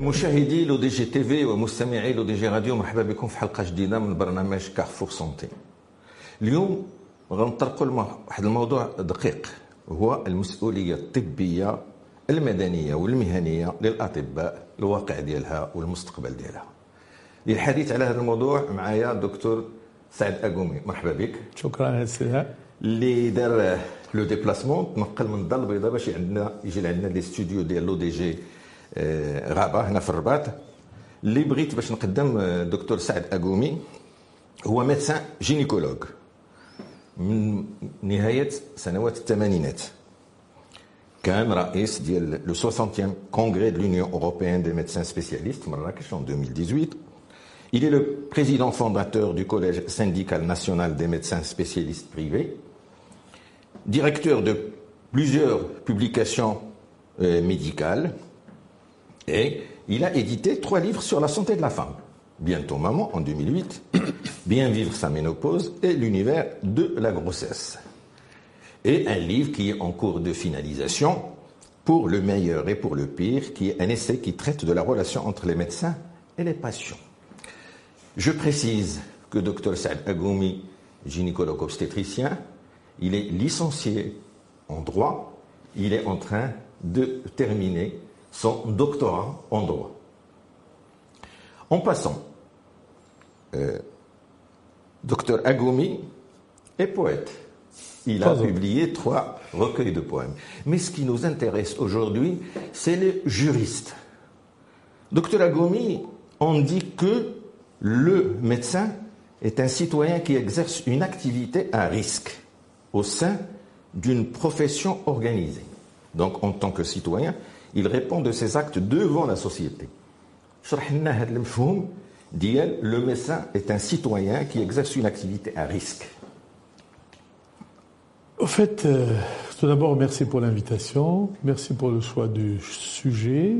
مشاهدي L'ODJ TV ومستمعي L'ODJ Radio مرحبا بكم في حلقة جديدة من برنامج Carrefour Santé اليوم غنطرقوا لواحد الموضوع دقيق هو المسؤولية الطبية المدنية والمهنية للأطباء الواقع ديالها والمستقبل ديالها. للحديث على هذا الموضوع معايا دكتور سعد أقومي. مرحبا بك. شكرا سي اللي دار le déplacement تنقل من الدار البيضاء باش عندنا يجي لعندنا les studios ديال L'ODJ غابه هنا في الرباط اللي بغيت باش نقدم دكتور سعد اقومي هو ميدسان جينيكولوج من نهايه سنوات الثمانينات كان رئيس ديال لو 60 congrès de l'Union européenne des médecins spécialistes Marrakech en 2018 Il est le président fondateur du Collège syndical national des médecins spécialistes privés, directeur de plusieurs publications euh, médicales, et il a édité trois livres sur la santé de la femme. Bientôt maman en 2008, Bien vivre sa ménopause et l'univers de la grossesse. Et un livre qui est en cours de finalisation pour le meilleur et pour le pire, qui est un essai qui traite de la relation entre les médecins et les patients. Je précise que Dr Saad Agoumi, gynécologue obstétricien, il est licencié en droit, il est en train de terminer son doctorat en droit. En passant, euh, Dr Agoumi est poète. Il a publié trois recueils de poèmes. Mais ce qui nous intéresse aujourd'hui, c'est les juristes. Dr Agoumi, on dit que le médecin est un citoyen qui exerce une activité à risque au sein d'une profession organisée. Donc, en tant que citoyen, il répond de ses actes devant la société. Le médecin est un citoyen qui exerce une activité à risque. Au fait, euh, tout d'abord, merci pour l'invitation, merci pour le choix du sujet.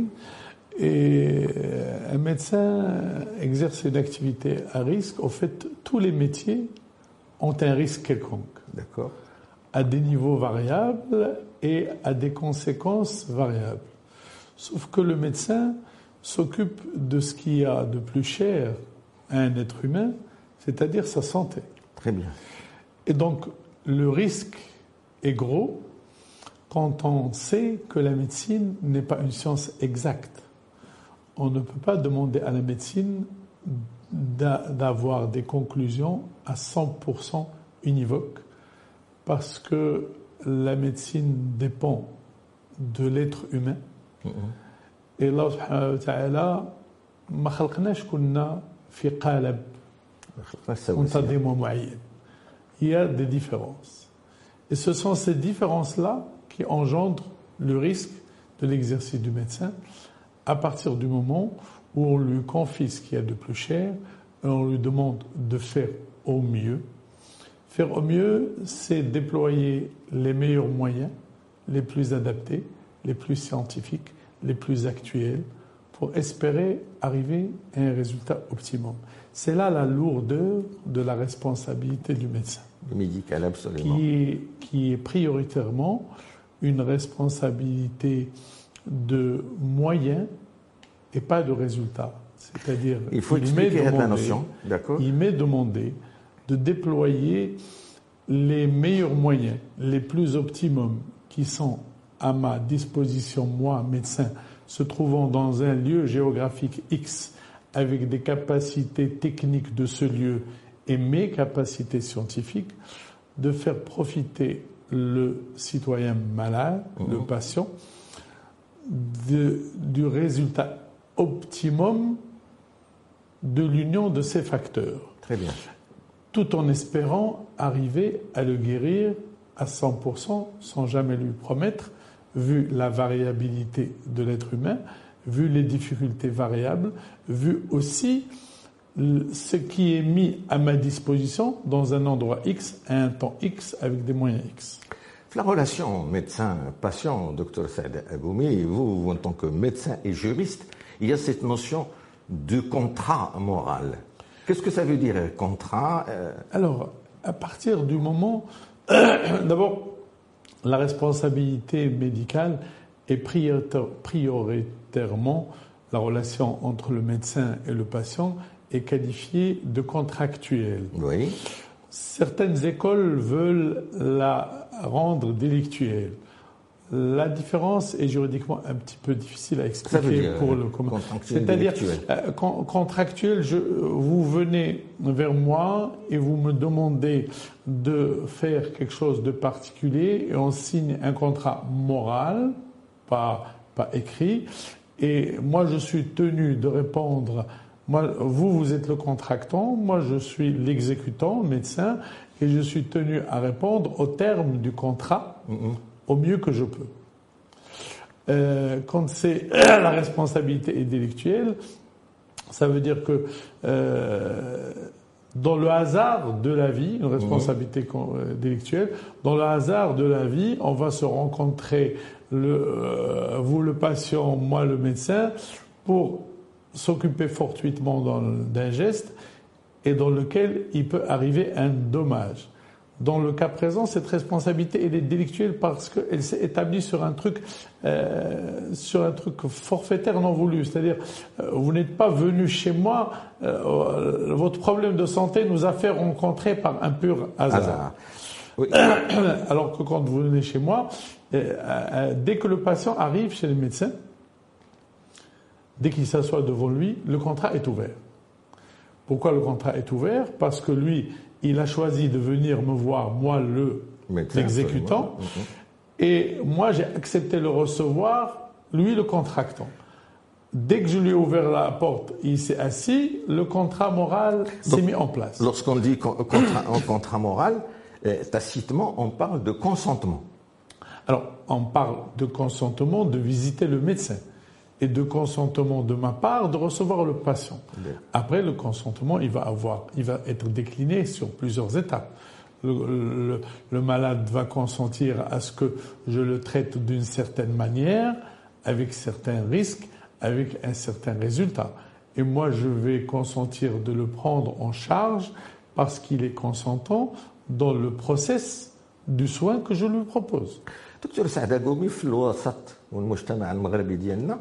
Et euh, un médecin exerce une activité à risque. Au fait, tous les métiers ont un risque quelconque. D'accord. À des niveaux variables et à des conséquences variables. Sauf que le médecin s'occupe de ce qu'il y a de plus cher à un être humain, c'est-à-dire sa santé. Très bien. Et donc, le risque est gros quand on sait que la médecine n'est pas une science exacte on ne peut pas demander à la médecine d'avoir des conclusions à 100% univoques parce que la médecine dépend de l'être humain Mm-hmm. Et Allah subhanahu wa ta'ala ما خلقناش كنا في قالب Il y a des différences. Et ce sont ces différences-là qui engendrent le risque de l'exercice du médecin à partir du moment où on lui confie ce qu'il y a de plus cher et on lui demande de faire au mieux. Faire au mieux, c'est déployer les meilleurs moyens, les plus adaptés, les plus scientifiques, les plus actuels, pour espérer arriver à un résultat optimum. C'est là la lourdeur de la responsabilité du médecin. Médical, absolument. Qui est, qui est prioritairement une responsabilité de moyens et pas de résultats. C'est-à-dire, il faut expliquer la notion, d'accord Il m'est demandé de déployer les meilleurs moyens, les plus optimums qui sont à ma disposition, moi, médecin, se trouvant dans un lieu géographique X, avec des capacités techniques de ce lieu et mes capacités scientifiques, de faire profiter le citoyen malade, le mmh. patient, du résultat optimum de l'union de ces facteurs. Très bien. Tout en espérant arriver à le guérir à 100% sans jamais lui promettre, vu la variabilité de l'être humain, vu les difficultés variables, vu aussi ce qui est mis à ma disposition dans un endroit X à un temps X avec des moyens X. La relation médecin-patient, docteur Saad Aboumi, vous, vous, en tant que médecin et juriste, il y a cette notion de contrat moral. Qu'est-ce que ça veut dire, contrat euh? Alors, à partir du moment. D'abord, la responsabilité médicale est prioritairement la relation entre le médecin et le patient est qualifiée de contractuelle. Oui. Certaines écoles veulent la rendre délictuelle. La différence est juridiquement un petit peu difficile à expliquer dire, pour le euh, commun. contractuel, C'est-à-dire, euh, con- contractuel, je, vous venez vers moi et vous me demandez de faire quelque chose de particulier et on signe un contrat moral, pas, pas écrit, et moi je suis tenu de répondre. Moi, vous, vous êtes le contractant, moi je suis l'exécutant, le médecin, et je suis tenu à répondre au terme du contrat au mieux que je peux. Euh, quand c'est la responsabilité est délictuelle, ça veut dire que euh, dans le hasard de la vie, une responsabilité con- euh, délictuelle, dans le hasard de la vie, on va se rencontrer, le, euh, vous le patient, moi le médecin, pour s'occuper fortuitement d'un geste et dans lequel il peut arriver un dommage. Dans le cas présent, cette responsabilité elle est délictuelle parce qu'elle s'est établie sur un truc, euh, sur un truc forfaitaire non voulu. C'est-à-dire, euh, vous n'êtes pas venu chez moi, euh, votre problème de santé nous a fait rencontrer par un pur hasard. Hasard. Oui. Alors que quand vous venez chez moi, euh, euh, dès que le patient arrive chez le médecin, dès qu'il s'assoit devant lui, le contrat est ouvert. Pourquoi le contrat est ouvert? Parce que lui, il a choisi de venir me voir, moi, le l'exécutant, absolument. et moi, j'ai accepté de le recevoir, lui, le contractant. Dès que je lui ai ouvert la porte, il s'est assis, le contrat moral s'est mis en place. Lorsqu'on dit con- contrat, moral, euh, tacitement, on parle de consentement. Alors, on parle de consentement de visiter le médecin et de consentement de ma part de recevoir le patient. Après, le consentement, il va avoir, il va être décliné sur plusieurs étapes. Le, le- le malade va consentir à ce que je le traite d'une certaine manière, avec certains risques, avec un certain résultat. Et moi, je vais consentir de le prendre en charge parce qu'il est consentant dans le process du soin que je lui propose. دكتور سعد قومي في الوسط والمجتمع المغربي ديالنا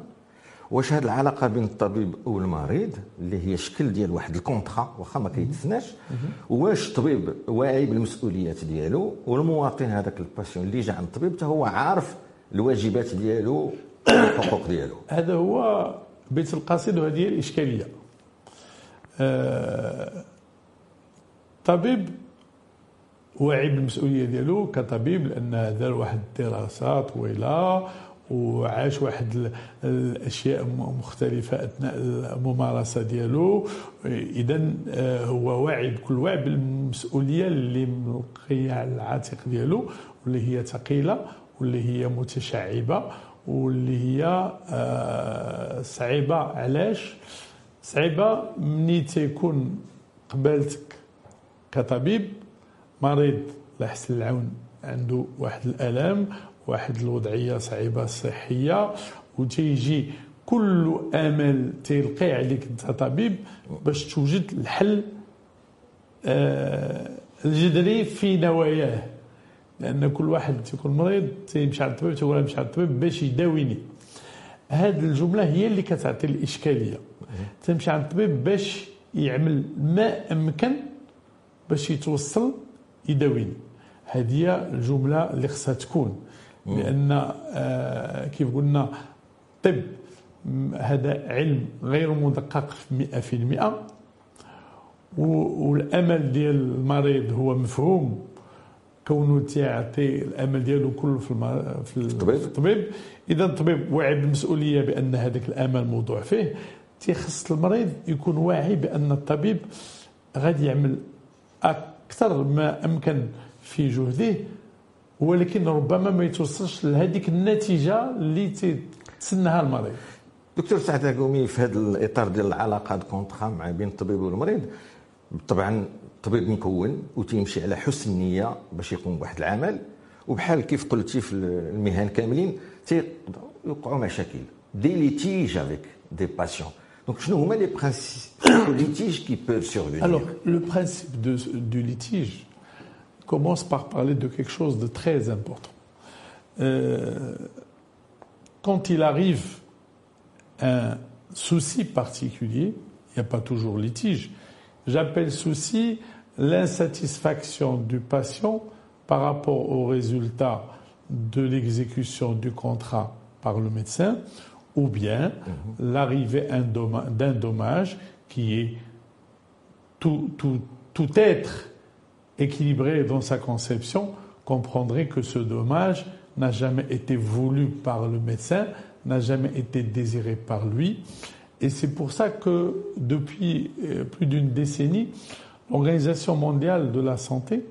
واش هذه العلاقة بين الطبيب والمريض اللي هي شكل ديال واحد ال contrat واخا ما كيتسناش واش الطبيب واعي بالمسؤوليات ديالو والمواطن هذاك ال patient اللي جا عند الطبيب حتى هو عارف الواجبات ديالو والحقوق ديالو. هذا هو بيت القصيد وهذه هي الإشكالية. آه، طبيب واعي بالمسؤولية ديالو كطبيب لأن دار واحد الدراسات طويلة وعاش واحد ال- الأشياء مختلفة أثناء الممارسة ديالو. اذا هو واعي بكل واعي بالمسؤولية اللي ملقيه على العاتق ديالو واللي هي ثقيلة واللي هي متشعبة واللي هي آه، صعيبة. علاش؟ صعيبة ملي تيكون قبالتك كطبيب مريض لا يحسن العون عنده واحد الالام واحد الوضعية صعيبة صحية وتيجي كل امل تيلقي عليك أنت طبيب باش توجد الحل آه، الجذري في نواياه. لأن كل واحد تيكون مريض تيمشي عند الطبيب تيقول نمشي عند الطبيب باش يداويني. هذه الجملة هي اللي كتعطي الإشكالية. تمشي عند الطبيب باش يعمل ما أمكن باش يتوصل يداويني. هذه هي الجملة اللي خصها تكون. لأن آه، كيف قلنا الطب هذا علم غير مدقق في 100% و- والأمل ديال المريض هو مفهوم. كونه تيعطي الأمل ديالو كله في الم- في الطبيب. الطبيب. إذا الطبيب واعي بالمسؤوليه بأن هذاك الأمل موضوع فيه. تيخص المريض يكون واعي بأن الطبيب غادي يعمل أكثر ما أمكن في جهده. ولكن ربما ما يتوصلش لهذيك النتيجة اللي تتسناها المريض. دكتور سعد قومي في هذا الإطار ديال العلاقة contrat مع بين الطبيب والمريض طبعا الطبيب مكون وتيمشي على حسن النية باش يقوم بواحد العمل وبحال كيف قلتي في المهن كاملين تيوقعوا مشاكل des litiges avec des patients donc شنو هما les principaux litiges qui peuvent survenir Alors, le principe de- du litige commence par parler de quelque chose de très important. Euh, quand il arrive un souci particulier, il n'y a pas toujours litige. J'appelle souci l'insatisfaction du patient par rapport au résultat de l'exécution du contrat par le médecin ou bien mhm. l'arrivée d'un dommage qui est tout, tout, tout être équilibré dans sa conception, comprendrait que ce dommage n'a jamais été voulu par le médecin, n'a jamais été désiré par lui. Et c'est pour ça que depuis euh, plus d'une décennie, l'Organisation mondiale de la santé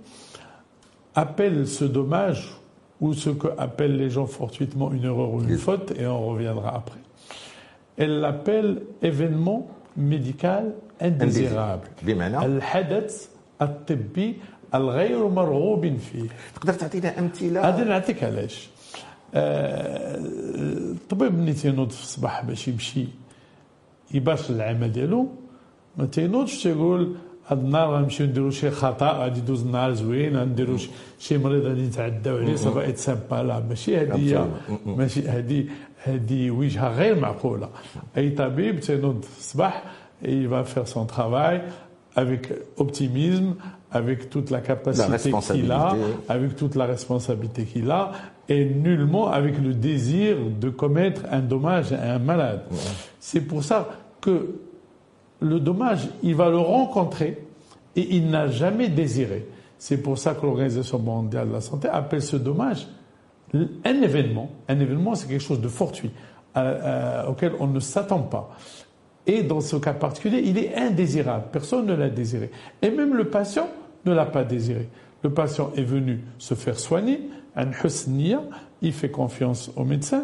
appelle ce dommage ou ce que appellent les gens fortuitement une erreur ou une faute, et on reviendra après, elle l'appelle événement médical indésirable. al الغير مرغوب فيه. تقدر تعطينا أمثلة؟ غادي نعطيك علاش. الطبيب ملي تينوض في الصباح باش يمشي يباشر العمل ديالو. ما تينوضش تيقول هاد النهار غنمشيو نديرو شي خطأ غادي يدوز النهار زوين غنديرو شي مريض غادي نتعداو عليه صافا ايت سامبا لا ماشي هادي ماشي هادي هادي وجهة غير معقولة. أي طبيب تينوض في الصباح il va faire son travail avec optimisme, avec toute la capacité qu'il a, avec toute la responsabilité qu'il a, et nullement avec le désir de commettre un dommage à un malade. C'est pour ça que le dommage, il va le rencontrer et il n'a jamais désiré. C'est pour ça que l'Organisation mondiale de la santé appelle ce dommage un événement. Un événement, c'est quelque chose de fortuit euh, euh, auquel on ne s'attend pas. Et dans ce cas particulier, il est indésirable. Personne ne l'a désiré. Et même le patient ne l'a pas désiré. Le patient est venu se faire soigner, un husniya, il fait confiance au médecin,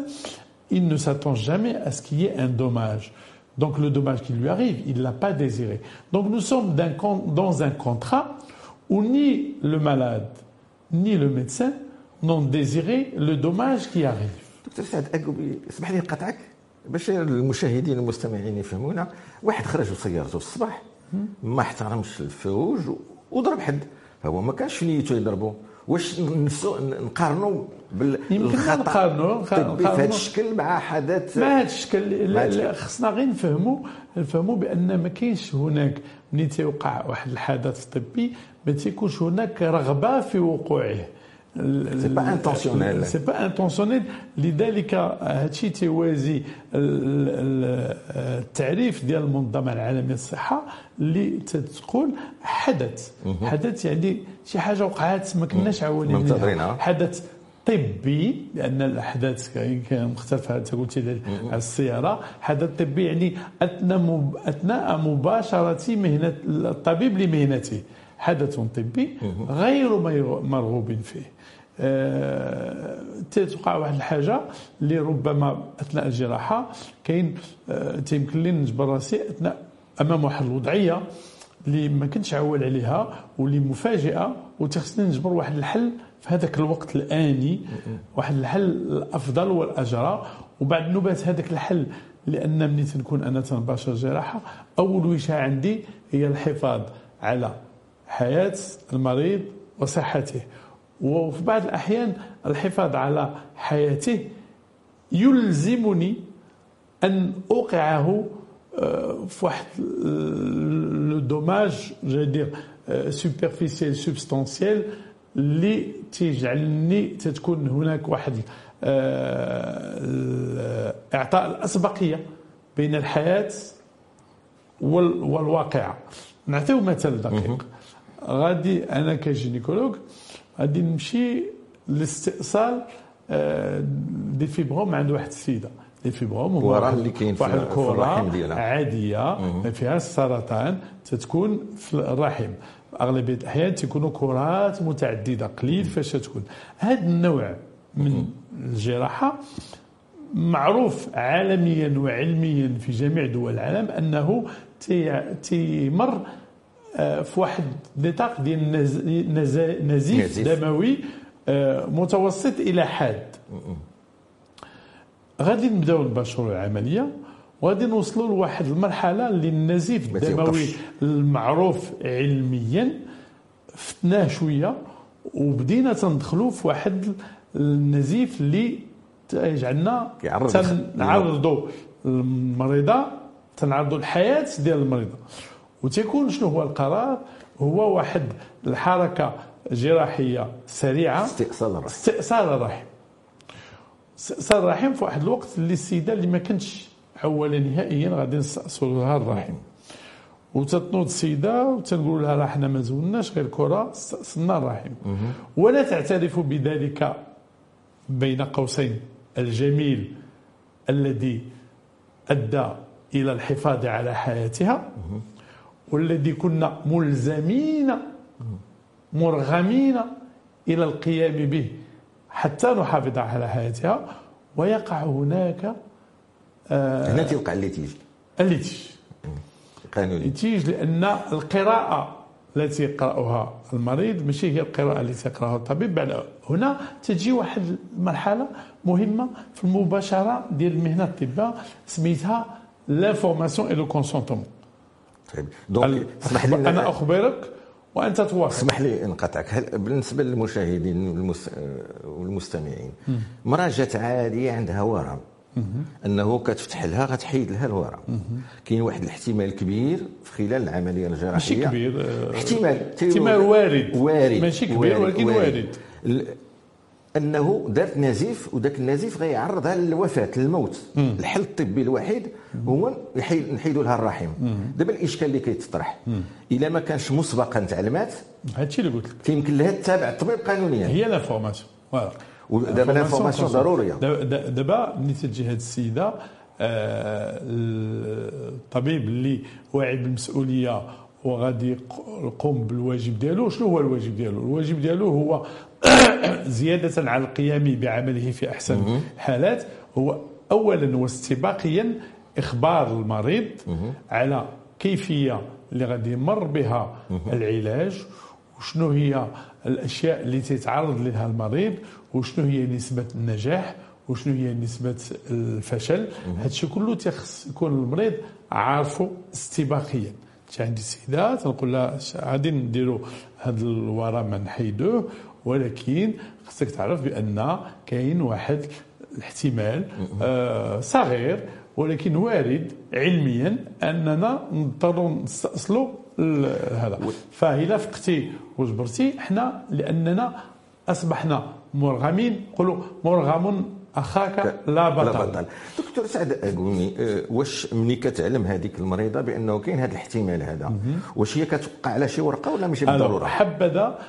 il ne s'attend jamais à ce qu'il y ait un dommage. Donc le dommage qui lui arrive, il ne l'a pas désiré. Donc nous sommes dans un contrat où ni le malade ni le médecin n'ont désiré le dommage qui arrive. دكتور سعد اسمح لي نقطعك باش المشاهدين والمستمعين يفهمونا واحد خرج بسيارته الصباح ما احترمش الفروج وضرب حد. هو ما كانش في نيته يضربه واش نقارنوا بالخطأ؟ نقارنوا في هذا الشكل مع حدث مع هذا الشكل خصنا غير نفهموا نفهموا بأن ما كاينش هناك ملي تيوقع واحد الحدث طبي ما تيكونش هناك رغبة في وقوعه. c'est pas intentionnel c'est pas intentionnel لذلك هادشي تيوازي التعريف ديال المنظمه العالميه للصحه اللي تتقول حدث. حدث يعني شي حاجة وقعت ما كناش عوالين حدث طبي لأن الأحداث كان مختلفة أنت قلتي على السيارة. حدث طبي يعني أثناء أثناء مباشرة مهنه الطبيب لمهنته. حدث طبي غير مرغوب فيه. أه توقع واحد الحاجة اللي ربما أثناء الجراحة كاين أه تيمكن لي نجبر راسي أثناء أمام واحد الوضعية اللي ما كنتش عول عليها واللي مفاجئة وتخصني نجبر واحد الحل في هذاك الوقت الآني واحد الحل الأفضل والأجرى. وبعد نبات هذاك الحل لأن ملي تنكون أنا تنباشر جراحة أول وجهة عندي هي الحفاظ على حياة المريض وصحته. وفي بعض الأحيان الحفاظ على حياته يلزمني أن أوقعه في واحد لو دوماج جو دير superficiel substantiel اللي تيجعلني تتكون هناك واحد إعطاء الأسبقية بين الحياة والواقع. نعطيو مثال دقيق. غادي أنا ك gynécologue غادي نمشي لاستئصال des fibromes عند واحد السيدة. des fibromes هو اللي كاين في واحد الكره عادية ما فيهاش السرطان تتكون في الرحم. أغلبية الأحيان تكونوا كرات متعددة قليل فاش تكون. هذا النوع من الجراحة معروف عالميا وعلميا في جميع دول العالم أنه تيمر في واحد نطاق ديال نزيف دموي متوسط إلى حاد. غادي نبداو نباشروا العملية وغادي نوصلوا لواحد المرحلة اللي النزيف الدموي المعروف علميا فتناه شوية وبدينا تندخلوا في واحد النزيف اللي يجعلنا نعرضوا المريضه تنعرضوا الحياة ديال المريضة. وتيكون شنو هو القرار؟ هو واحد الحركة جراحية سريعة. استئصال الرحم. استئصال الرحم. استئصال الرحم في واحد الوقت اللي السيدة اللي ما كانتش حواله نهائيا غادي نستأصلوا لها الرحم. وتتنوض السيدة وتنقول لها راه حنا ما زولناش غير كرة استأصلنا الرحم. ولا تعترف بذلك بين قوسين. الجميل الذي أدى إلى الحفاظ على حياتها. والذي كنا ملزمين مرغمين إلى القيام به حتى نحافظ على حياتها ويقع هناك آه هنا تيوقع ال litige ال litige قانوني ال litige لأن القراءة التي يقرأها المريض ماشي هي القراءة التي يقرأها الطبيب. بعد هنا تجي واحد المرحله مهمة في المباشرة ديال المهنه الطبيه سميتها l'information et le consentement طيب donc اسمح لي أنا أخبرك وأنت توافق. اسمح لي نقطعك هل بالنسبة للمشاهدين والمستمعين مراه جات عادية عندها ورم أنه كتفتح لها غتحيد لها الورم كاين واحد الاحتمال كبير في خلال العملية الجراحية. ماشي كبير احتمال احتمال وارد. وارد. ماشي كبير ولكن وارد, وارد. أنه دارت نزيف وذاك النزيف غيعرضها للوفاه للموت الحل الطبي الوحيد هو نحيدوا لها الرحم. دابا الإشكال اللي كيتطرح. إلا ما كانش مسبقا تعلمات هادشي اللي قلت لك. كيمكن لها تتابع الطبيب قانونيا. هي l'information voilà. ودابا l'information ضرورية. دابا ملي تجي هذه السيدة آه الطبيب اللي واعي بالمسؤولية وغادي يقوم بالواجب ديالو شنو هو الواجب ديالو؟ الواجب ديالو هو زيادة على القيام بعمله في أحسن الحالات هو أولا واستباقيا إخبار المريض على كيفية اللي غادي يمر بها العلاج وشنو هي الأشياء اللي تتعرض لها المريض وشنو هي نسبة النجاح وشنو هي نسبة الفشل. هادشي كله تيخص يكون المريض عارفه استباقيا. عندي سيدات نقول لها غادي نديروا هذا الورم نحيدوه ولكن خصك تعرف بأن كاين واحد الاحتمال آه صغير ولكن وارد علميا أننا نضطروا نستاصلوا هذا. فإذا فقتي وجبرتي إحنا لأننا أصبحنا مرغمين نقولوا مرغم أخاك لا بطل, لا بطل. دكتور سعد قولي آه، واش ملي كتعلم هذيك المريضة بأنه كاين هذا الاحتمال هذا؟ واش هي كتوقع على شي ورقة ولا ماشي بالضرورة؟ حبذا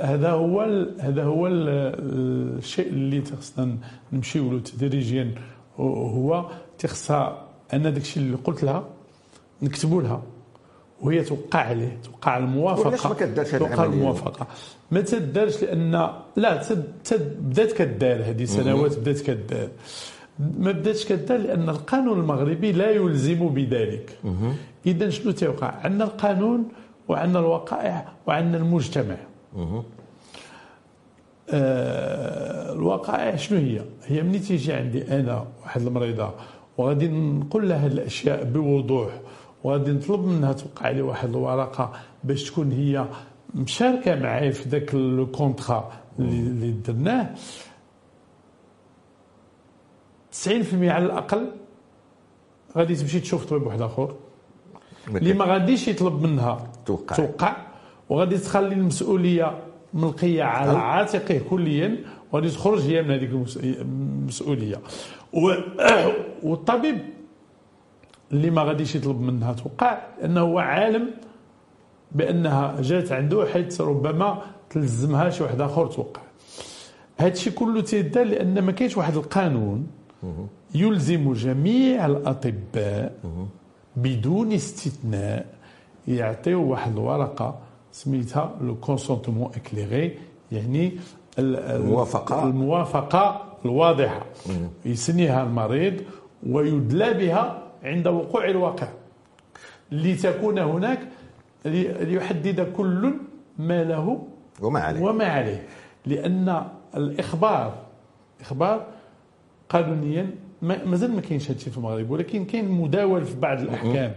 هذا هو هذا هو الشيء اللي خصنا نمشيو له تدريجيا هو تخصها أنا داك الشيء اللي قلت لها نكتبوا لها. وهي توقع عليه توقع الموافقة. علاش ما كدارش هذه توقع الموافقة. ما تدارش لأن لا تد بدات كدار هذه سنوات بدات كدار. ما بداتش كدار لأن القانون المغربي لا يلزم بذلك. اذا شنو تيوقع؟ عندنا القانون وعندنا الوقائع وعندنا المجتمع. آه الوقائع شنو هي؟ هي ملي تيجي عندي أنا واحد المريضة وغادي نقول لها الأشياء بوضوح وغادي نطلب منها توقع لي واحد الورقة باش تكون هي مشاركة معايا في ذاك الكونترا اللي درناه. 90% على الأقل. غادي تمشي تشوف طبيب واحد آخر. اللي ما غاديش يطلب منها توقع, توقع. وغادي تخلي المسؤولية ملقية على عاتقه كليا. وغادي تخرج هي من هذيك المسؤولية. والطبيب اللي ما غاديش يطلب منها توقع لأنه هو عالم بأنها جات عنده حيث ربما تلزمها شي واحد آخر توقع. هذا الشيء كله تيدار لأن ما كاينش واحد القانون يلزم جميع الأطباء بدون استثناء يعطيو واحد الورقة سميتها le consentement éclairé يعني الموافقة. الموافقة الواضحة. يسنيها المريض ويدلى بها عند وقوع الواقع. لتكون هناك ليحدد كل ما له وما عليه. وما عليه. لأن الإخبار إخبار قانونيا مازال ما كاينش هادشي في المغرب ولكن كاين مداول في بعض الأحكام.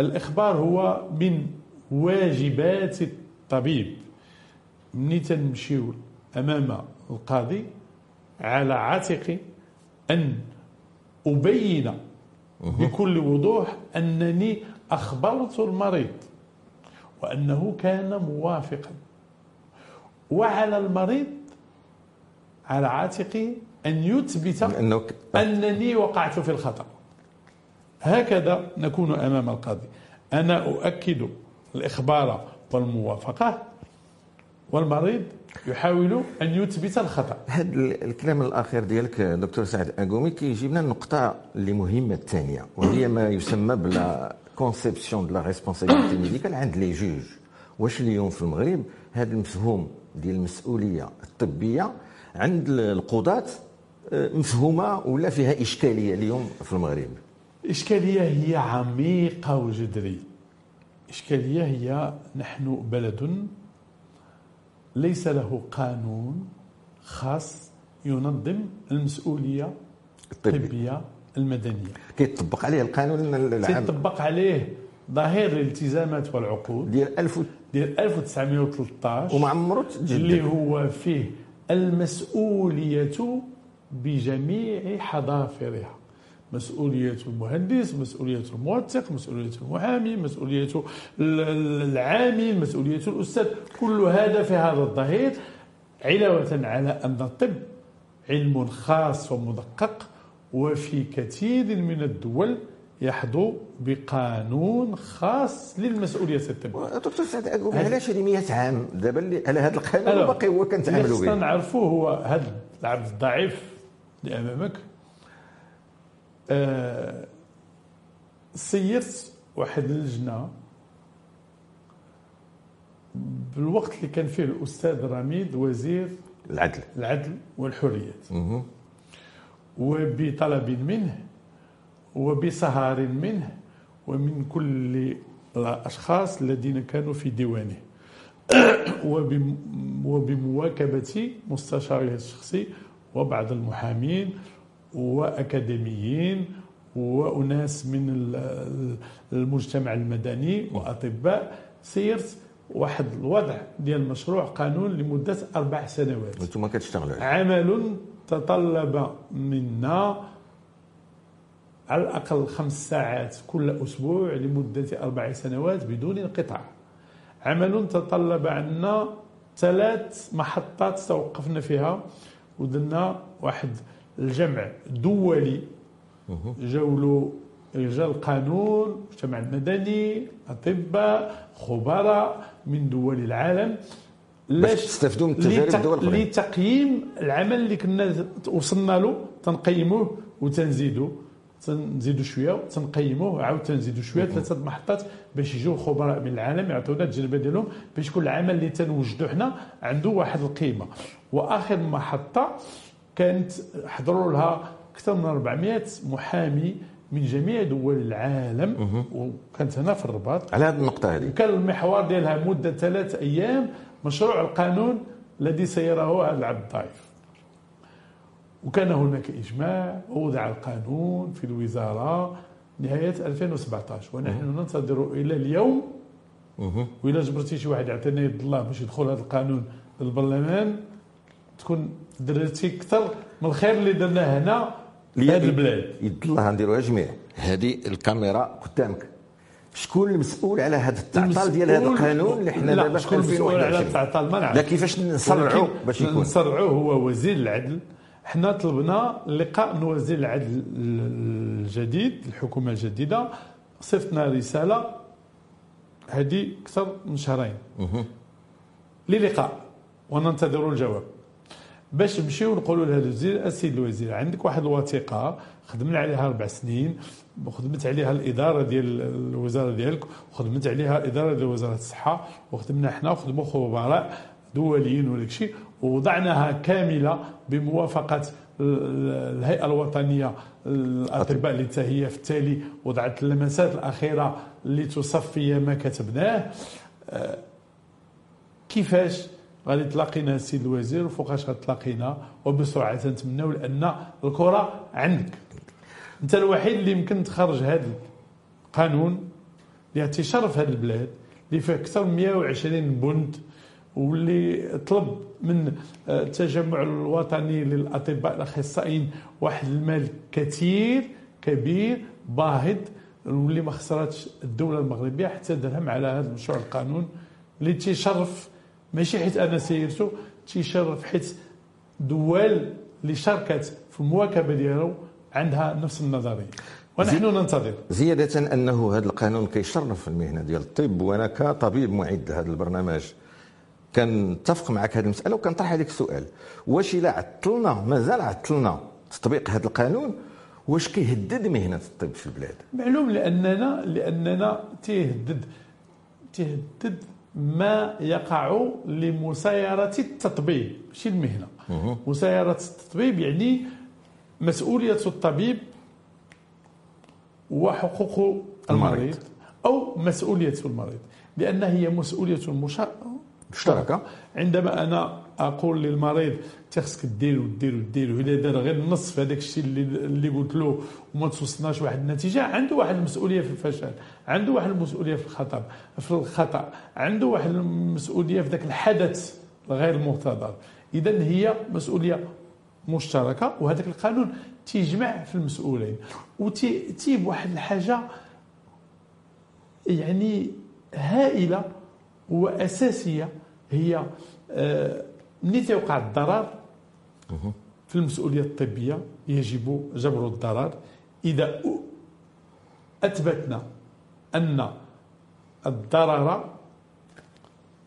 الإخبار هو من واجبات الطبيب. ملي تنمشيو أمام القاضي على عاتقي أن أبين بكل وضوح أنني أخبرت المريض وأنه كان موافقا. وعلى المريض على عاتقه أن يثبت أنني وقعت في الخطأ. هكذا نكون أمام القاضي. أنا أؤكد الإخبار والموافقة والمريض يحاول أن يثبت الخطأ. هذا الكلام الأخير ديالك دكتور سعد اكومي كيجيبنا النقطة اللي مهمة الثانية وهي ما يسمى ب la conception de la responsabilité médicale عند les juges واش اليوم في المغرب هذا المفهوم ديال المسؤولية الطبية عند القضاة آه، مفهومة ولا فيها إشكالية اليوم في المغرب؟ إشكالية هي عميقة وجذرية. إشكالية هي نحن بلد ليس له قانون خاص ينظم المسؤولية الطبية المدنية. كيطبق عليه القانون العام. تطبق عليه ظاهر الالتزامات والعقود. ديال 1000 ديال 1913 وما عمرو اللي هو فيه المسؤولية بجميع حظافرها. مسؤولية المهندس مسؤولية الموثق مسؤولية المحامي مسؤولية العامل مسؤولية الأستاذ. كل هذا في هذا الظهير علاوة على أن الطب علم خاص ومدقق وفي كثير من الدول يحظو بقانون خاص للمسؤولية الطبية. دكتور سعد علاش هذه 100 عام؟ دابا على هذا القانون باقي هو كنتعاملوا به. اللي نعرفوه هو هذا العبد الضعيف اللي أمامك آه سيرت واحد اللجنة. بالوقت اللي كان فيه الأستاذ رميد وزير العدل. العدل والحريات. وبطلب منه وبسهر منه ومن كل الأشخاص الذين كانوا في ديوانه. وبمواكبة مستشاره الشخصي وبعض المحامين وأكاديميين وأناس من المجتمع المدني وأطباء. سيرت واحد الوضع ديال مشروع قانون لمدة أربع سنوات. وأنتم كتشتغلوا عمل تطلب منا على الأقل خمس ساعات كل أسبوع لمدة أربع سنوات بدون انقطاع. عمل تطلب عنا ثلاث محطات توقفنا فيها. ودرنا واحد الجمع دولي جولوا رجال قانون المجتمع المدني أطباء خبراء من دول العالم. باش تستافدوا من تجارب الدول الاخرى لتقييم العمل اللي كنا وصلنا له تنقيموه وتنزيدوا تنزيدوا شوية تنقيموه عاود تنزيدوا شوية ثلاثة محطات باش يجوا خبراء من العالم يعطونا التجربة ديالهم باش كل عمل اللي تنوجدوا حنا عنده واحد القيمة. وآخر محطة كانت حضروا لها أكثر من 400 محامي من جميع دول العالم. وكانت هنا في الرباط. على هذه النقطة هذه. كان المحور ديالها مدة ثلاث أيام مشروع القانون الذي سيره هذا العبد الضعيف. وكان هناك إجماع ووضع القانون في الوزارة نهاية 2017 ونحن ننتظر إلى اليوم. وإلا جبرتي شي واحد يعطينا يد الله باش يدخل هذا القانون للبرلمان تكون درتي أكثر من الخير اللي درناه هنا في هذه البلاد. يد الله نديروها جميع. هذه الكاميرا قدامك. شكون المسؤول على هذا التعطال ديال هذا القانون اللي حنا دابا شكون المسؤول على التعطال ما نعرف. لا كيفاش نسرعوا باش يكون؟ نسرعوا هو وزير العدل. حنا طلبنا لقاء من وزير العدل الجديد الحكومة الجديدة. صيفطنا رسالة. هذه أكثر من شهرين. للقاء. وننتظر الجواب. باش نمشيو نقولوا لهذا الوزير السيد الوزير عندك واحد الوثيقة خدمنا عليها أربع سنين وخدمت عليها الإدارة ديال الوزارة ديالك وخدمت عليها الإدارة ديال وزارة الصحة وخدمنا حنا وخدموا خبراء دوليين وداك الشيء ووضعناها كاملة بموافقة الهيئة الوطنية الأطباء اللي هي في التالي وضعت اللمسات الأخيرة لتصفي ما كتبناه. آه، كيفاش غادي تلاقينا السيد الوزير وفوقاش غتلاقينا وبسرعة تنتمناو لأن الكرة عندك. أنت الوحيد اللي يمكن تخرج هذا القانون اللي تشرف هذه البلاد اللي فيه أكثر من 120 بند واللي طلب من التجمع الوطني للأطباء الأخصائيين واحد المال كثير كبير باهظ واللي ما خسرتش الدولة المغربية حتى درهم على هذا المشروع القانون اللي تيشرف ماشي حيت أنا سيرته تيشرف حيت دول اللي شاركت في المواكبة ديالو عندها نفس النظرية. ونحن ننتظر. زيادة أنه هذا القانون كيشرف المهنة ديال الطب وأنا كطبيب معد لهذا البرنامج. كنتفق معك هذه المسألة وكنطرح عليك السؤال. واش إلا عطلنا مازال عطلنا تطبيق هذا القانون واش كيهدد مهنة الطب في البلاد؟ معلوم لأننا لأننا تيهدد تيهدد ما يقع لمسايرة التطبيب. ماشي المهنة. مسايرة التطبيب يعني مسؤولية الطبيب وحقوق المريض. أو مسؤولية المريض. لأن هي مسؤولية مشتركة. عندما أنا أقول للمريض خصك ديرو ديرو ديرو إلا دار غير النصف هذاك الشيء اللي اللي قلت له وما توصلناش واحد النتيجة. عنده واحد المسؤولية في الفشل عنده واحد المسؤولية في الخطأ في الخطأ عنده واحد المسؤولية في ذاك الحدث غير المنتظر إذا هي مسؤولية مشتركة وهذاك القانون تيجمع في المسؤولين وتيب واحد الحاجة يعني هائلة وأساسية هي آه، ملي تيوقع الضرر في المسؤولية الطبية يجب جبر الضرر. إذا أثبتنا أن الضرر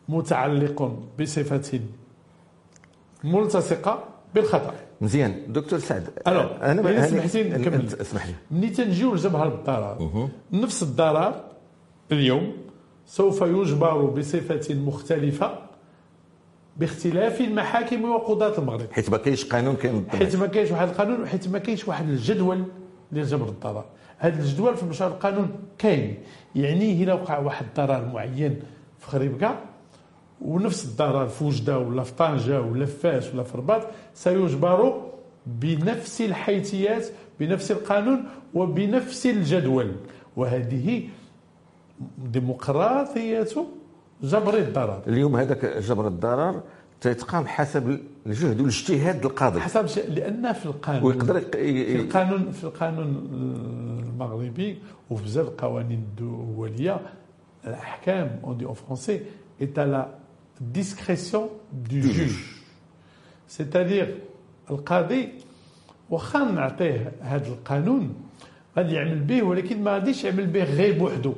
متعلق بصفة ملتصقة بالخطأ. مزيان. دكتور سعد ألو أنا سمحتي نكمل. اسمح لي. ملي تنجيو لجبهة الضرر نفس الضرر اليوم سوف يجبر بصفة مختلفة باختلاف المحاكم وقضاة المغرب. حيت ما كاينش قانون كاين حيت ما كاينش واحد القانون وحيت ما كاينش واحد الجدول ديال جبر الضرر. هذا الجدول في مشروع القانون كاين. يعني إلا وقع واحد الضرر معين في خريبكه ونفس الضرر في وجدة ولا في طنجة ولا في فاس ولا في الرباط سيجبر بنفس الحيثيات بنفس القانون وبنفس الجدول. وهذه ديمقراطية جبر الضرر. اليوم هذاك جبر الضرر تيتقام حسب الجهد والاجتهاد القاضي. حسب لأن في القانون ويقدر في القانون في القانون المغربي وفي بزاف القوانين الدولية الأحكام on dit en français est à la discrétion du juge. C'est-à-dire القاضي واخا نعطيه هذا القانون غادي يعمل به ولكن ما غاديش يعمل به غير بوحدو.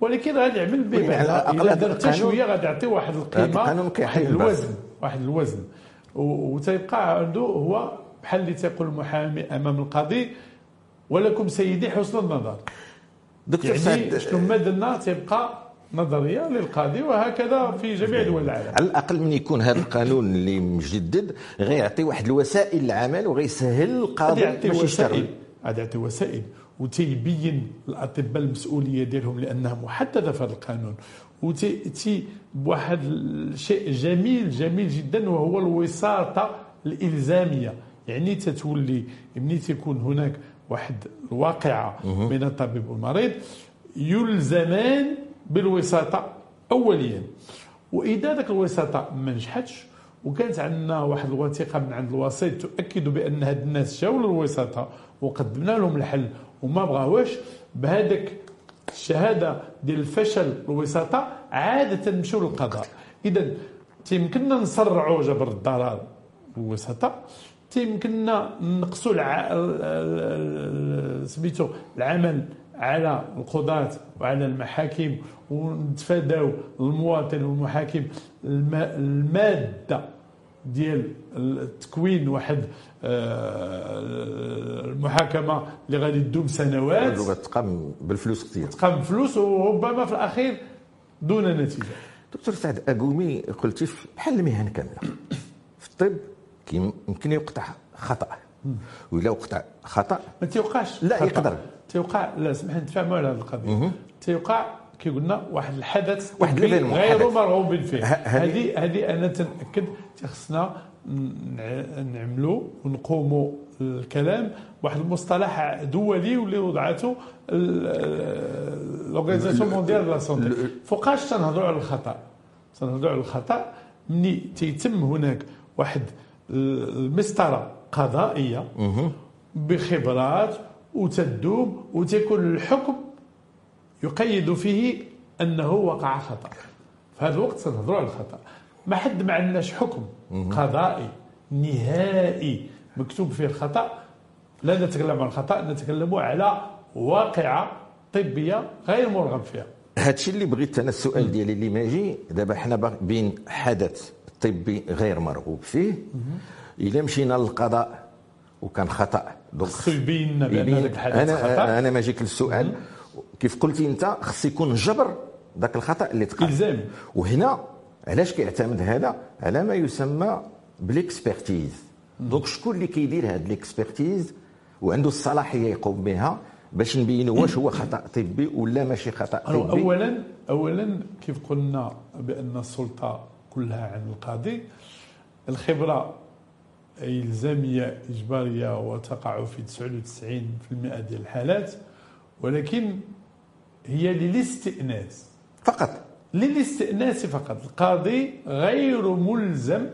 ولكن غادي يعمل به الا درت شوية غادي يعطي واحد القيمة واحد الوزن واحد الوزن. وتيبقى عنده هو بحال اللي تيقول المحامي أمام القاضي ولكم سيدي حسن النظر. دكتور يعني سعد شنو ما درنا تيبقى نظرية للقاضي وهكذا في جميع دول العالم. على الأقل من يكون هذا القانون اللي مجدد غيعطي واحد الوسائل للعمل وغيسهل القاضي باش يشتغل. غادي يعطي وسائل. وتيبين الأطباء المسؤولية ديالهم لانها محدده في هذا القانون. وتي بواحد الشيء جميل جميل جدا وهو الوساطة الإلزامية. يعني تتولي ملي تكون هناك واحد الواقعة بين الطبيب والمريض يلزمان بالوساطة اوليا. وإذا ذاك الوساطة ما نجحتش وكانت عندنا واحد الوثيقة من عند الوسيط تؤكد بأن هاد الناس جاوا للوساطة وقدمنا لهم الحل. وما بغاوش بهذاك الشهادة ديال الفشل الوساطه عادة نمشيو للقضاء. إذا تيمكننا نسرعوا جبر الضرر الوساطه تيمكننا نقصوا سميتو العمل على القضاة وعلى المحاكم ونتفاداو المواطن والمحاكم المادة ديال التكوين واحد آه، المحاكمة اللي غادي تدوم سنوات. تقام بالفلوس كثير. تقام بفلوس وربما في الأخير دون نتيجة. دكتور سعد أقومي قلتي بحال المهن كامله في الطب يمكن يقطع خطأ. وإلا وقع خطأ ما تيوقعش لا يقدر. تيوقع لا سمح نتفاهموا على هذه القضية. تيوقع كي قلنا واحد الحدث واحد غير مرغوب فيه. هذه هذه أنا تناكد خصنا نعملوا ونقوموا الكلام واحد المصطلح دولي واللي وضعته l'organisation mondiale la santé. فوقاش تنهضروا على الخطأ؟ تنهضروا على الخطأ ملي تيتم هناك واحد المسطرة قضائية بخبرات وتدوم وتكون الحكم يقيد فيه أنه وقع خطأ. في هذا الوقت سنهضروا على الخطأ. ما حد ما عندناش حكم قضائي نهائي مكتوب فيه الخطأ. لا نتكلم عن الخطأ نتكلم على واقعة طبية غير مرغب فيها. هادشي اللي بغيت أنا السؤال ديالي اللي ماجي دابا حنا بين حدث طبي غير مرغوب فيه إلا مشينا للقضاء وكان خطأ. donc خصو يبين لنا بان هذاك الحدث أنا خطأ. أنا ما جيك للسؤال كيف قلتي انت خص يكون جبر ذاك الخطأ اللي تقع. الزامي وهنا علاش كيعتمد هذا؟ على ما يسمى بال expertise. donc شكون اللي كيدير هذه ال expertise؟ وعنده الصلاحيه يقوم بها باش نبينوا واش هو خطأ طبي ولا ماشي خطأ طبي. اولا اولا كيف قلنا بأن السلطة كلها عن القاضي الخبرة إلزامية إجبارية وتقع في 99% ديال الحالات. ولكن هي للاستئناس. فقط. للاستئناس فقط. القاضي غير ملزم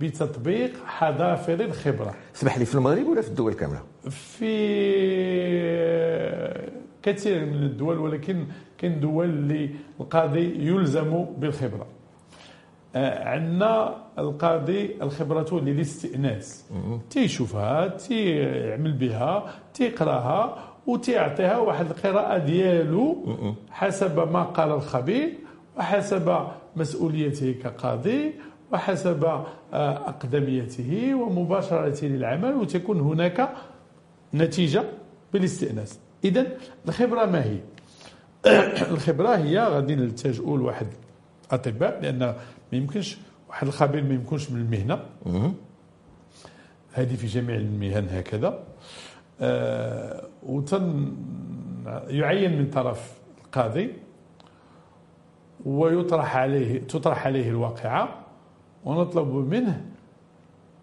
بتطبيق حذافر الخبرة. اسمح لي في المغرب ولا في الدول كاملة؟ في كثير من الدول ولكن كاين دول اللي القاضي يلزم بالخبرة. آه، عندنا القاضي الخبرة للاستئناس. تيشوفها تيعمل بها تيقراها وتيعطيها واحد القراءة ديالو حسب ما قال الخبير وحسب مسؤوليته كقاضي وحسب آه، أقدميته ومباشرته للعمل وتكون هناك نتيجة بالاستئناس. إذا الخبرة ما هي؟ الخبرة هي غادي نلتجئوا لواحد أطباء لأن ما يمكنش واحد الخبير ما يمكنش من المهنة. هذه في جميع المهن هكذا. وتن يعين من طرف القاضي ويطرح عليه تطرح عليه الواقعة ونطلب منه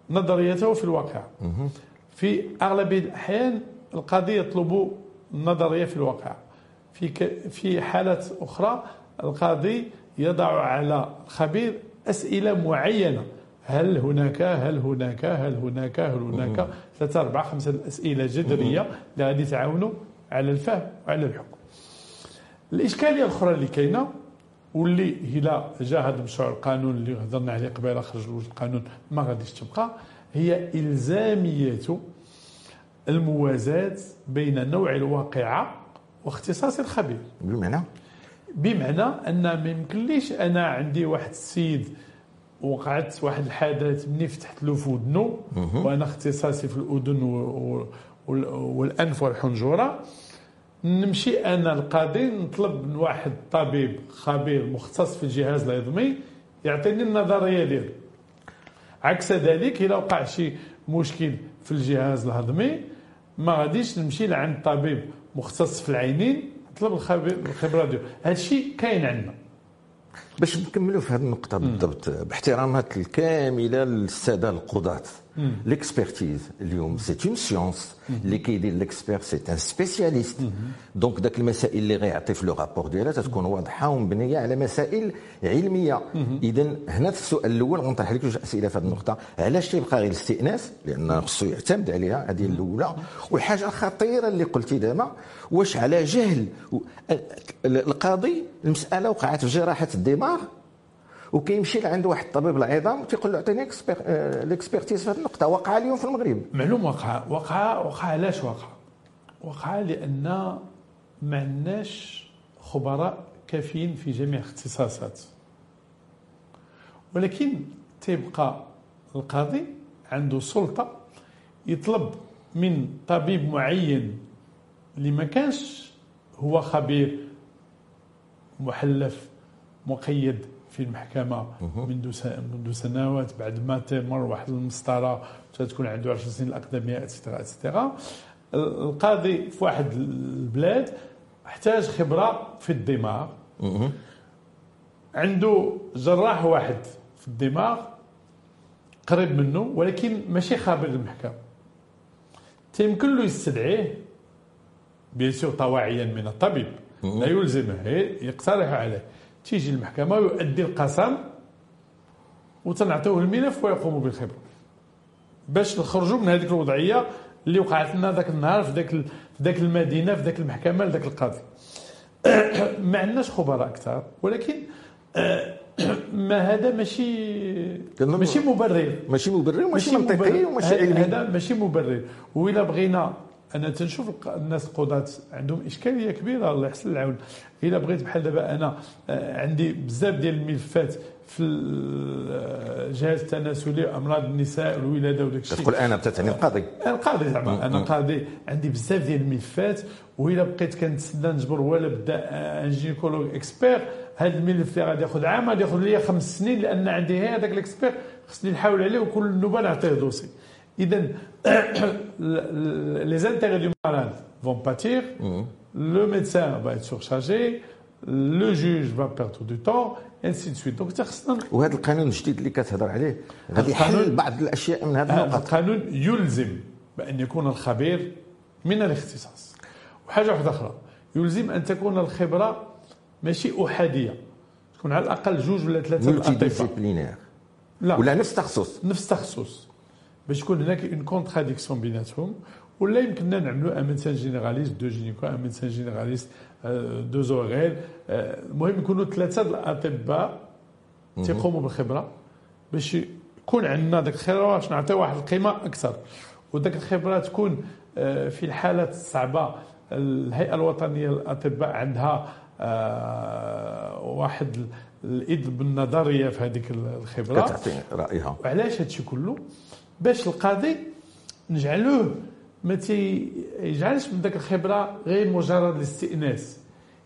نظريته في الواقع في أغلب الأحيان القاضي يطلب النظرية في الواقع في في حالات أخرى القاضي يضع على الخبير أسئلة معينة. هل هناك هل هناك هل هناك هل هناك؟ ثلاثة أربعة خمسة أسئلة جذرية. اللي غادي تعاونوا على الفهم وعلى الحكم. الإشكالية الأخرى اللي كاينة واللي إلى جاء هذا المشروع القانون اللي هضرنا عليه قبيلة خرج القانون ما غاديش تبقى. هي إلزامية الموازاة بين نوع الواقعة واختصاص الخبير. بمعنى؟ بمعنى أن ما يمكنليش أنا عندي واحد السيد وقعت واحد الحدث مني فتحت له في ودنه وأنا اختصاصي في الأذن والأنف والحنجرة. نمشي أنا القاضي نطلب من واحد طبيب خبير مختص في الجهاز الهضمي يعطيني النظرية ديالو. عكس ذلك اذا وقع شي مشكل في الجهاز الهضمي ما غاديش نمشي لعند طبيب مختص في العينين نطلب الخبرة ديالو. هذا الشيء كاين عندنا. باش نكملوا في هذه النقطة بالضبط باحترامات الكاملة للسادة القضاة. l'expertise اليوم c'est une science اللي كيدير l'expert c'est un spécialiste donc ذاك المسائل اللي غيعطي في le rapport ديالها تكون واضحه ومبنيه على مسائل علميه اذا هنا في السؤال الأول غنطرح لك جوج اسئله في هذه النقطه علاش تيبقى غير الاستئناس لأن خصو يعتمد عليها هذه الاولى والحاجة الخطيره اللي قلتي دابا واش على جهل القاضي المساله وقعت في جراحه الدماغ وكيمشي لعند واحد الطبيب العظام تيقول له اعطيني ليكسبيرتيز في هذه النقطة. وقع اليوم في المغرب. معلوم وقع وقع وقع علاش وقع وقع لأن ما عندناش خبراء كافيين في جميع الاختصاصات. ولكن تيبقى القاضي عنده سلطة يطلب من طبيب معين اللي ما كانش هو خبير محلف مقيد في المحكمة منذ منذ سنوات بعد ما تمر واحد المسطرة تكون عنده 10 سنين الأقدمية اتسيتيرا اتسيتيرا القاضي في واحد البلاد احتاج خبرة في الدماغ. عنده جراح واحد في الدماغ قريب منه ولكن ماشي خبير المحكمة. تيمكن له يستدعيه بيان سور طواعيا من الطبيب. لا يلزمه يقترح عليه. تيجي المحكمة ويؤدي القسم وتنعطيوه الملف ويقوم بالخبره باش نخرجوا من هذيك الوضعية اللي وقعت لنا ذاك النهار في ذاك في ذاك المدينة في ذاك المحكمة لذاك القاضي. ما عندناش خبراء أكثر ولكن ما هذا ماشي ماشي مبرر. ماشي مبرر وماشي منطقي وماشي علمي. هذا ماشي مبرر. وإلا بغينا أنا تنشوف الناس القضاة عندهم إشكالية كبيرة الله يحسن العون. إلا بغيت بحال دابا أنا آه، عندي بزاف ديال الملفات في الجهاز التناسلي أمراض النساء والولاده وداك الشيء. تقول أنا بتتعني القاضي القاضي زعما أنا قاضي. عندي بزاف ديال الملفات وإلا بقيت كنتسنى نجبر ولا بدا un gynécologue expert. هذا الملف اللي غادي ياخذ عام غادي ياخذ لي خمس سنين لأن عندي هذاك ال expert خصني نحاول عليه وكل نوبه نعطيه dossier. اذا les intérêts du malade vont pâtir, mmh. le médecin va être surchargé, le juge va perdre du temps ainsi de suite. donc خصنا وهذا القانون الجديد اللي كتهضر عليه. غادي يحل بعض الأشياء من هذا النقط القانون يلزم بأن يكون الخبير من الاختصاص. وحاجة واحدة أخرى. يلزم أن تكون الخبرة ماشي أحادية. تكون على الأقل جوج ولا ثلاثة الأطباء. لا. ولا نفس التخصص نفس التخصص باش يكون هناك une contradiction بيناتهم ولا يمكننا نعملوا un médecin généraliste deux gynéco un médecin généraliste deux ORL المهم يكونوا ثلاثة الأطباء تيقوموا بالخبرة باش يكون عندنا ذاك الخبرة باش نعطيو واحد القيمة أكثر. وذاك الخبرة تكون آه، في الحالات الصعبة الهيئة الوطنية للأطباء عندها آه، واحد الإيد بالنظرية في هذيك الخبرة. كتعطي رأيها. وعلاش هذا الشيء كله؟ باش القاضي نجعلوه ما تيجعلش من ذاك الخبرة غير مجرد الاستئناس.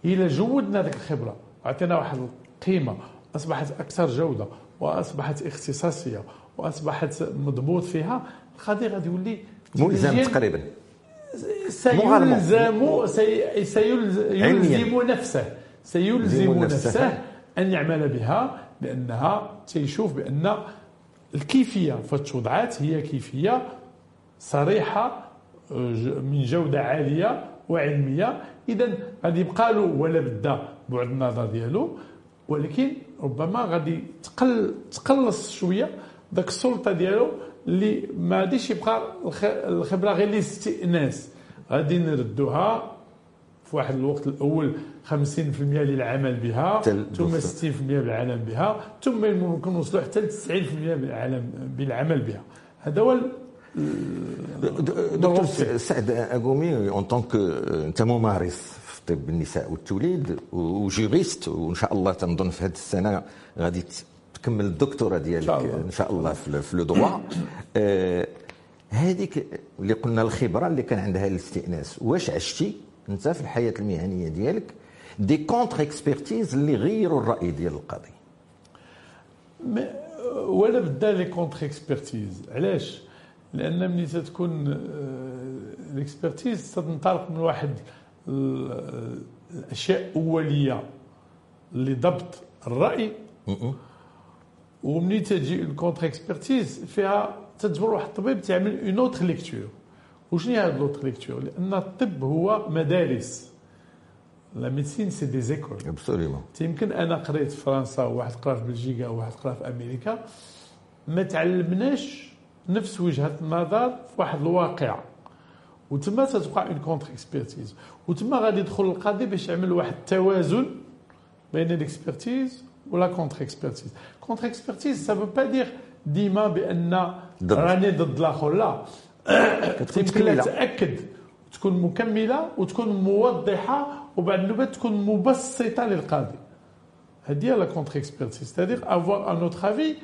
إلا جودنا ذاك الخبرة. وعطينا واحد القيمة. أصبحت أكثر جودة وأصبحت اختصاصية وأصبحت مضبوط فيها. القاضي غادي يولي ملزم تقريبا. سيلزم سيلزم نفسه. سيلزم نفسه. أن يعمل بها لأنها تيشوف بأن الكيفية في التوضعات هي كيفية صريحة من جودة عالية وعلمية. اذا غادي يبقى له ولا بدا بعد النظر ديالو. ولكن ربما غادي تقل تقلص شوية ذاك السلطة ديالو اللي ما غاديش يبقى الخبرة غير الاستئناس. غادي نردوها في واحد الوقت الأول 50% للعمل بها ثم 60% بالعمل بها ثم ممكن نوصلوا حتى ل 90% بالعمل بها. هذا هو دكتور سعد اغومي en tant que انت ممارس في طب النساء والتوليد وجوريست وإن شاء الله تنظن في هذه السنة غادي تكمل الدكتوراه ديالك إن شاء الله. في le droit هذيك اللي قلنا الخبرة اللي كان عندها الاستئناس واش عشتي؟ انت في الحياة المهنية ديالك des contre-expertises اللي غيروا الرأي ديال القاضي. ولا بدا لي contre-expertise. علاش؟ لأن ملي تكون ال expertise تنطلق من واحد الاشياء أولية لضبط الرأي. ومني تجي ال contre-expertise فيها تجبر واحد الطبيب تعمل une autre lecture وشنو هي هاد l'autre lecture لأن الطب هو مدارس la médecine c'est des écoles absolument يمكن أنا قريت في فرنسا وواحد قرا في بلجيكا وواحد قرا في أمريكا ما تعلمناش نفس وجهه النظر في واحد الواقع وتما تتوقع une contre-expertise وتما غادي يدخل القاضي باش يعمل واحد التوازن بين ال expertise و la contre-expertise contre-expertise ça veut pas dire ديما بان راني ضد الآخر لا تيمكن تاكد تكون مكمله وتكون موضحه وبعد النوبه تكون مبسطه للقاضي هذه هي لا كونتر اكسبرتيز c'est-à-dire avoir un autre avis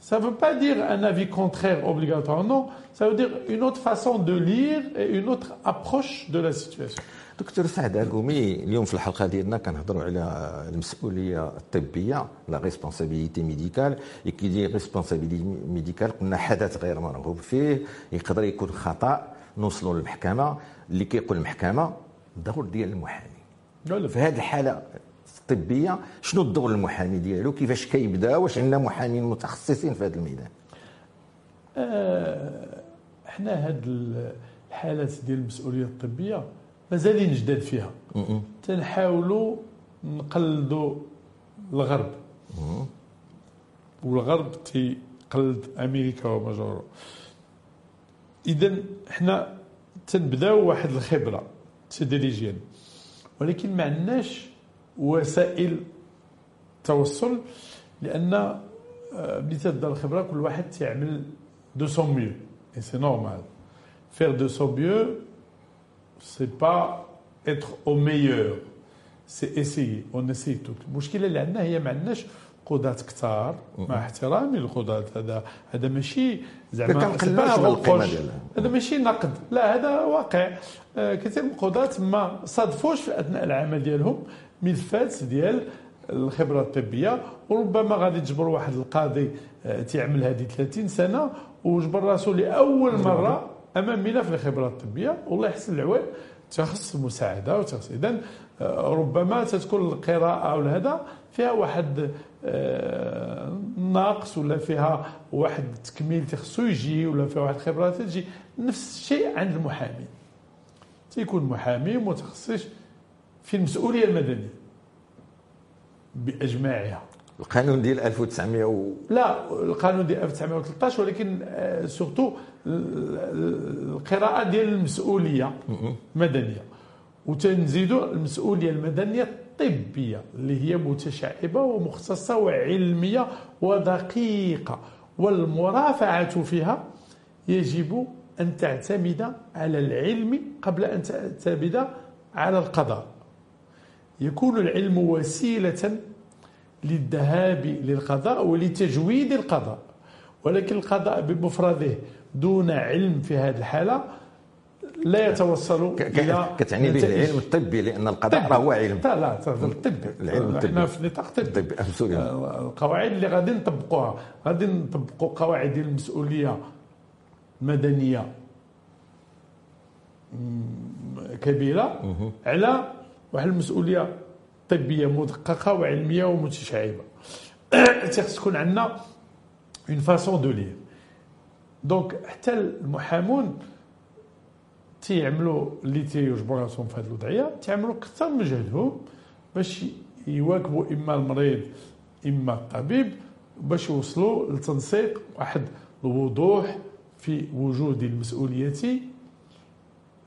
ça veut pas dire un avis contraire obligatoire non ça veut dire une autre façon de lire et une autre approche de la situation دكتور سعد اكومي اليوم في الحلقة ديالنا كنهضروا على المسؤولية الطبية la responsabilité médicale qui responsabilité médicale قلنا حدث غير مرغوب فيه يقدر يكون خطأ نوصلوا للمحكمة. اللي كيقول المحكمة الدور ديال المحامي. في هذه الحالة الطبية شنو الدور المحامي ديالو؟ كيفاش كيبدأ؟ واش عندنا محامين متخصصين في هذا الميدان؟ آه إحنا هاد الحالات ديال المسؤولية الطبية مازالين جداد فيها. تنحاولوا نقلدوا الغرب. والغرب تيقلد أمريكا ومجره اذا حنا تنبداو واحد الخبرة تدريجيا. ولكن ما عندناش وسائل توصل لأن آه، ملي تبدأ الخبرة كل واحد تيعمل de son mieux. et c'est normal faire de son mieux c'est pas être au meilleur c'est essayer on essaie toutes المشكلة اللي عندنا هي ما عندناش قضاة كثار. مع احترامي للقضاة هذا هذا ماشي زعما هذا ماشي نقد. لا هذا واقع. آه، كثير من القضاة ما صادفوش في أثناء العمل ديالهم ملفات ديال الخبرة الطبية. وربما غادي تجبر واحد القاضي آه، تعمل هذه 30 سنة وجبر راسو لأول مرة امام ملف الخبره الطبية والله يحسن العوان تخص المساعده وتخص اذا آه، ربما تتكون القراءة أو هذا فيها واحد آه، ناقص ولا فيها واحد التكميل تخصو يجي ولا فيها واحد الخبره تجي. نفس الشيء عند المحامي. تيكون محامي متخصص في المسؤولية المدنية بأجماعها. القانون ديال 1900 و... لا القانون ديال 1913 ولكن سورتو آه، القراءة ديال المسؤولية المدنية. وتنزيدوا المسؤولية المدنية الطبية اللي هي متشعبة ومختصة وعلمية ودقيقة. والمرافعة فيها يجب أن تعتمد على العلم قبل أن تعتمد على القضاء. يكون العلم وسيلة للذهاب للقضاء ولتجويد القضاء. ولكن القضاء بمفرده دون علم في هذه الحالة لا يتوصل إلى كتعني به العلم الطبي لأن القضاء راه هو علم. لا لا الطبي. العلم الطبي. إحنا في نطاق طبي. آه، القواعد اللي غادي نطبقوها. غادي نطبقوا قواعد المسؤولية المدنية كبيرة على واحد المسؤولية طبية مدققة وعلمية ومتشعبة. خص تكون عندنا une façon de lire donc حتى المحامون تيعملوا اللي تيجبروا راسهم في هذه الوضعية تيعملوا أكثر من جهدهم باش يواكبوا إما المريض إما الطبيب باش يوصلوا لتنسيق واحد الوضوح في وجود المسؤولية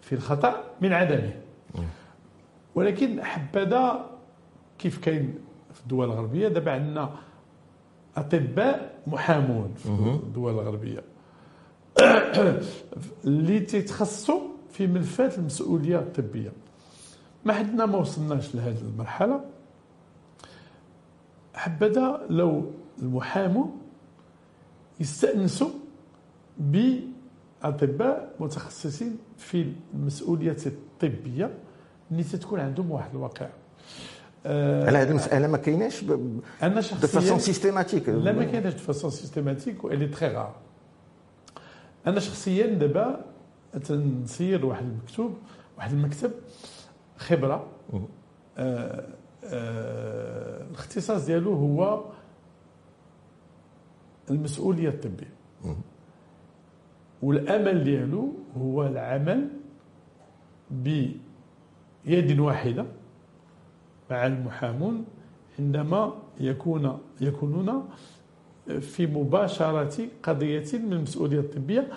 في الخطأ من عدمه. ولكن حبذا كيف كاين في الدول الغربية. دابا عندنا أطباء محامون في الدول الغربية. اللي تيتخصصوا في ملفات المسؤولية الطبية. ما حدنا ما وصلناش لهذه المرحلة. حبذا لو المحامون يستأنسوا بأطباء متخصصين في المسؤولية الطبية اللي تكون عندهم واحد الواقع. على هذه المساله ما كايناش أنا شخصيا de façon systématique لا ما كايناش de façon systématique و il est très rare أنا شخصيا دابا تنسير واحد المكتوب واحد المكتب خبره آه آه الاختصاص ديالو هو المسؤوليه الطبيه والامل ديالو هو العمل بيد واحدة مع المحامون عندما يكون يكونون في مباشرة قضية من المسؤولية الطبية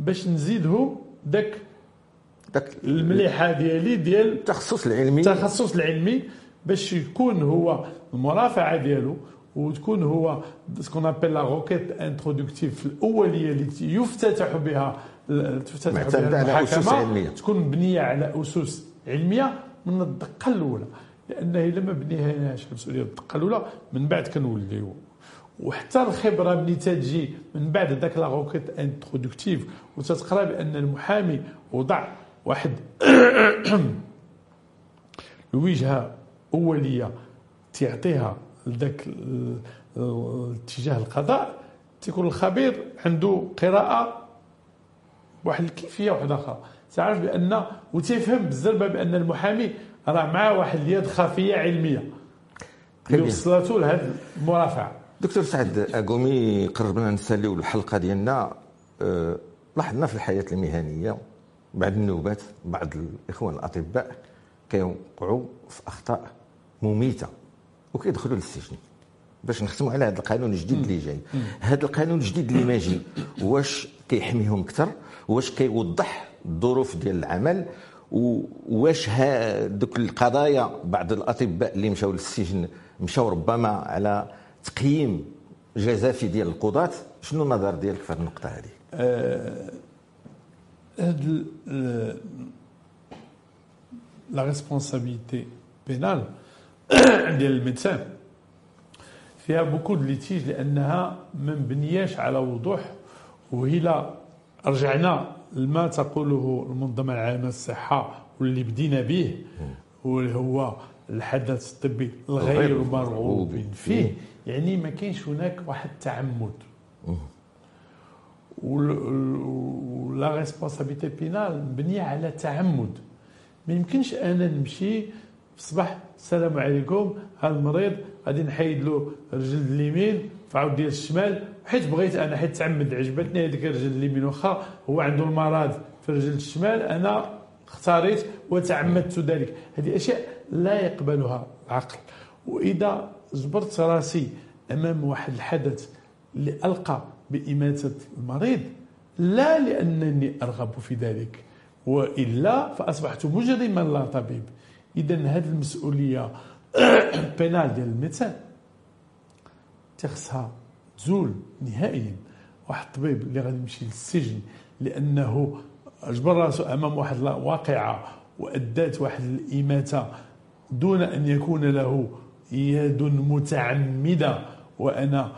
باش نزيدهم داك داك المليحة ديالي ديال التخصص العلمي. التخصص العلمي باش يكون هو المرافعة ديالو وتكون هو ce qu'on appelle la requête introductive الأولية التي يفتتح بها تفتتح بها المحاكمة تكون مبنية على أسس علمية من الدقة الأولى. لأن إلا ما بنيناش المسؤوليه الاولى من بعد كنوليو. وحتى الخبرة ملي تجي من بعد ذاك la requête introductive وتتقرأ بأن المحامي وضع واحد الوجهة اوليه تعطيها لذاك الاتجاه القضاء تيكون الخبير عنده قراءة واحد الكيفية واحدة أخرى تعرف بأن وتفهم بزاف بأن المحامي راه معاه واحد اليد خفية علمية. اللي وصلته لهذه المرافعة. دكتور سعد اكومي قربنا نساليو الحلقة ديالنا. أه لاحظنا في الحياة المهنية بعد النوبات بعض الإخوان الأطباء كيوقعوا في أخطاء مميتة وكيدخلوا للسجن باش نختموا على هذا القانون الجديد اللي جاي. هذا القانون الجديد اللي ماجي واش كيحميهم أكثر؟ واش كيوضح الظروف ديال العمل؟ واش دوك القضايا بعض الأطباء اللي مشاو للسجن مشاو ربما على تقييم جزافي ديال القضاة شنو النظر ديالك في هذه النقطة هذه؟ أه هاد la responsabilité pénale ديال ال médecin فيها beaucoup de litiges لأنها ما مبنياش على وضوح وإلى رجعنا لما تقوله المنظمة العالميه للصحة واللي بدينا به واللي هو الحدث الطبي الغير مرغوب فيه. يعني ما كاينش هناك واحد التعمد ولا responsabilité pénale مبنية على تعمد. ما يمكنش أنا نمشي في الصباح السلام عليكم هذا المريض غادي نحيد له رجل اليمين فعاود ديال الشمال حيت بغيت أنا حيت تعمد عجبتني هذيك الرجل اليمين واخا هو عنده المرض في الرجل الشمال أنا اختاريت وتعمدت ذلك. هذه اشياء لا يقبلها العقل. وإذا جبرت راسي أمام واحد الحدث اللي ألقى بإماتة المريض لا لأنني أرغب في ذلك وإلا فأصبحت مجرما لا طبيب. اذا هذه المسؤولية pénale ديال ال médecin تخصها. تزول نهائيا. واحد الطبيب اللي غادي يمشي للسجن لأنه جبر رأسه أمام واحد الواقعة وأدت واحد الإماتة دون أن يكون له يد متعمدة. وأنا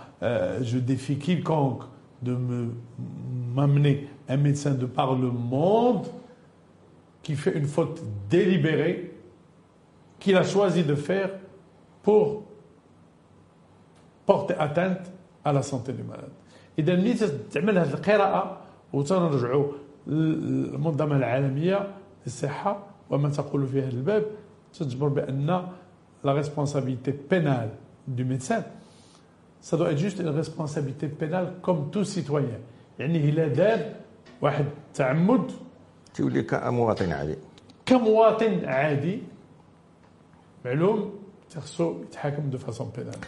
je défie quiconque de m'amener un médecin de par le monde qui fait une faute délibérée qu'il a choisi de faire pour porter atteinte à la santé du malade إذا ملي تعمل هذه القراءة وتنرجعوا للمنظمة العالمية للصحة وما تقول في هذا الباب تجبر بأن la responsabilité pénale du médecin ça doit juste une responsabilité pénale comme tout citoyen يعني الا دار واحد تعمد تولي كمواطن عادي. كمواطن عادي معلوم خصو يتحاكم de façon pénale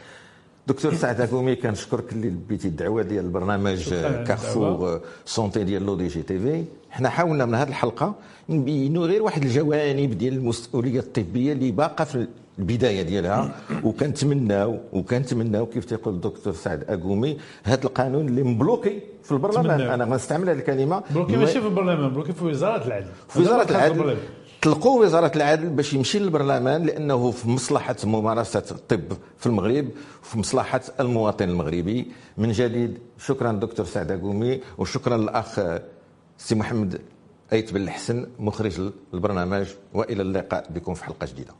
دكتور سعد اكومي كنشكرك اللي لبيتي الدعوة ديال البرنامج Carrefour Santé ديال لو دي جي تي في. حنا حاولنا من هذه الحلقة نبينوا غير واحد الجوانب ديال المسؤولية الطبية اللي باقية في البداية ديالها. وكنتمناو وكنتمناو كيف تيقول الدكتور سعد اكومي هذا القانون اللي مbloqué في البرلمان. أنا غنستعمل هذه الكلمة. bloqué ماشي في البرلمان bloqué في وزارة العدل. في وزارة العدل. طلقوا وزارة العدل باش يمشي للبرلمان لأنه في مصلحة ممارسة الطب في المغرب وفي مصلحة المواطن المغربي. من جديد شكرا دكتور سعد اكومي وشكرا للأخ سي محمد ايت بن الحسن مخرج البرنامج وإلى اللقاء بكم في حلقة جديدة.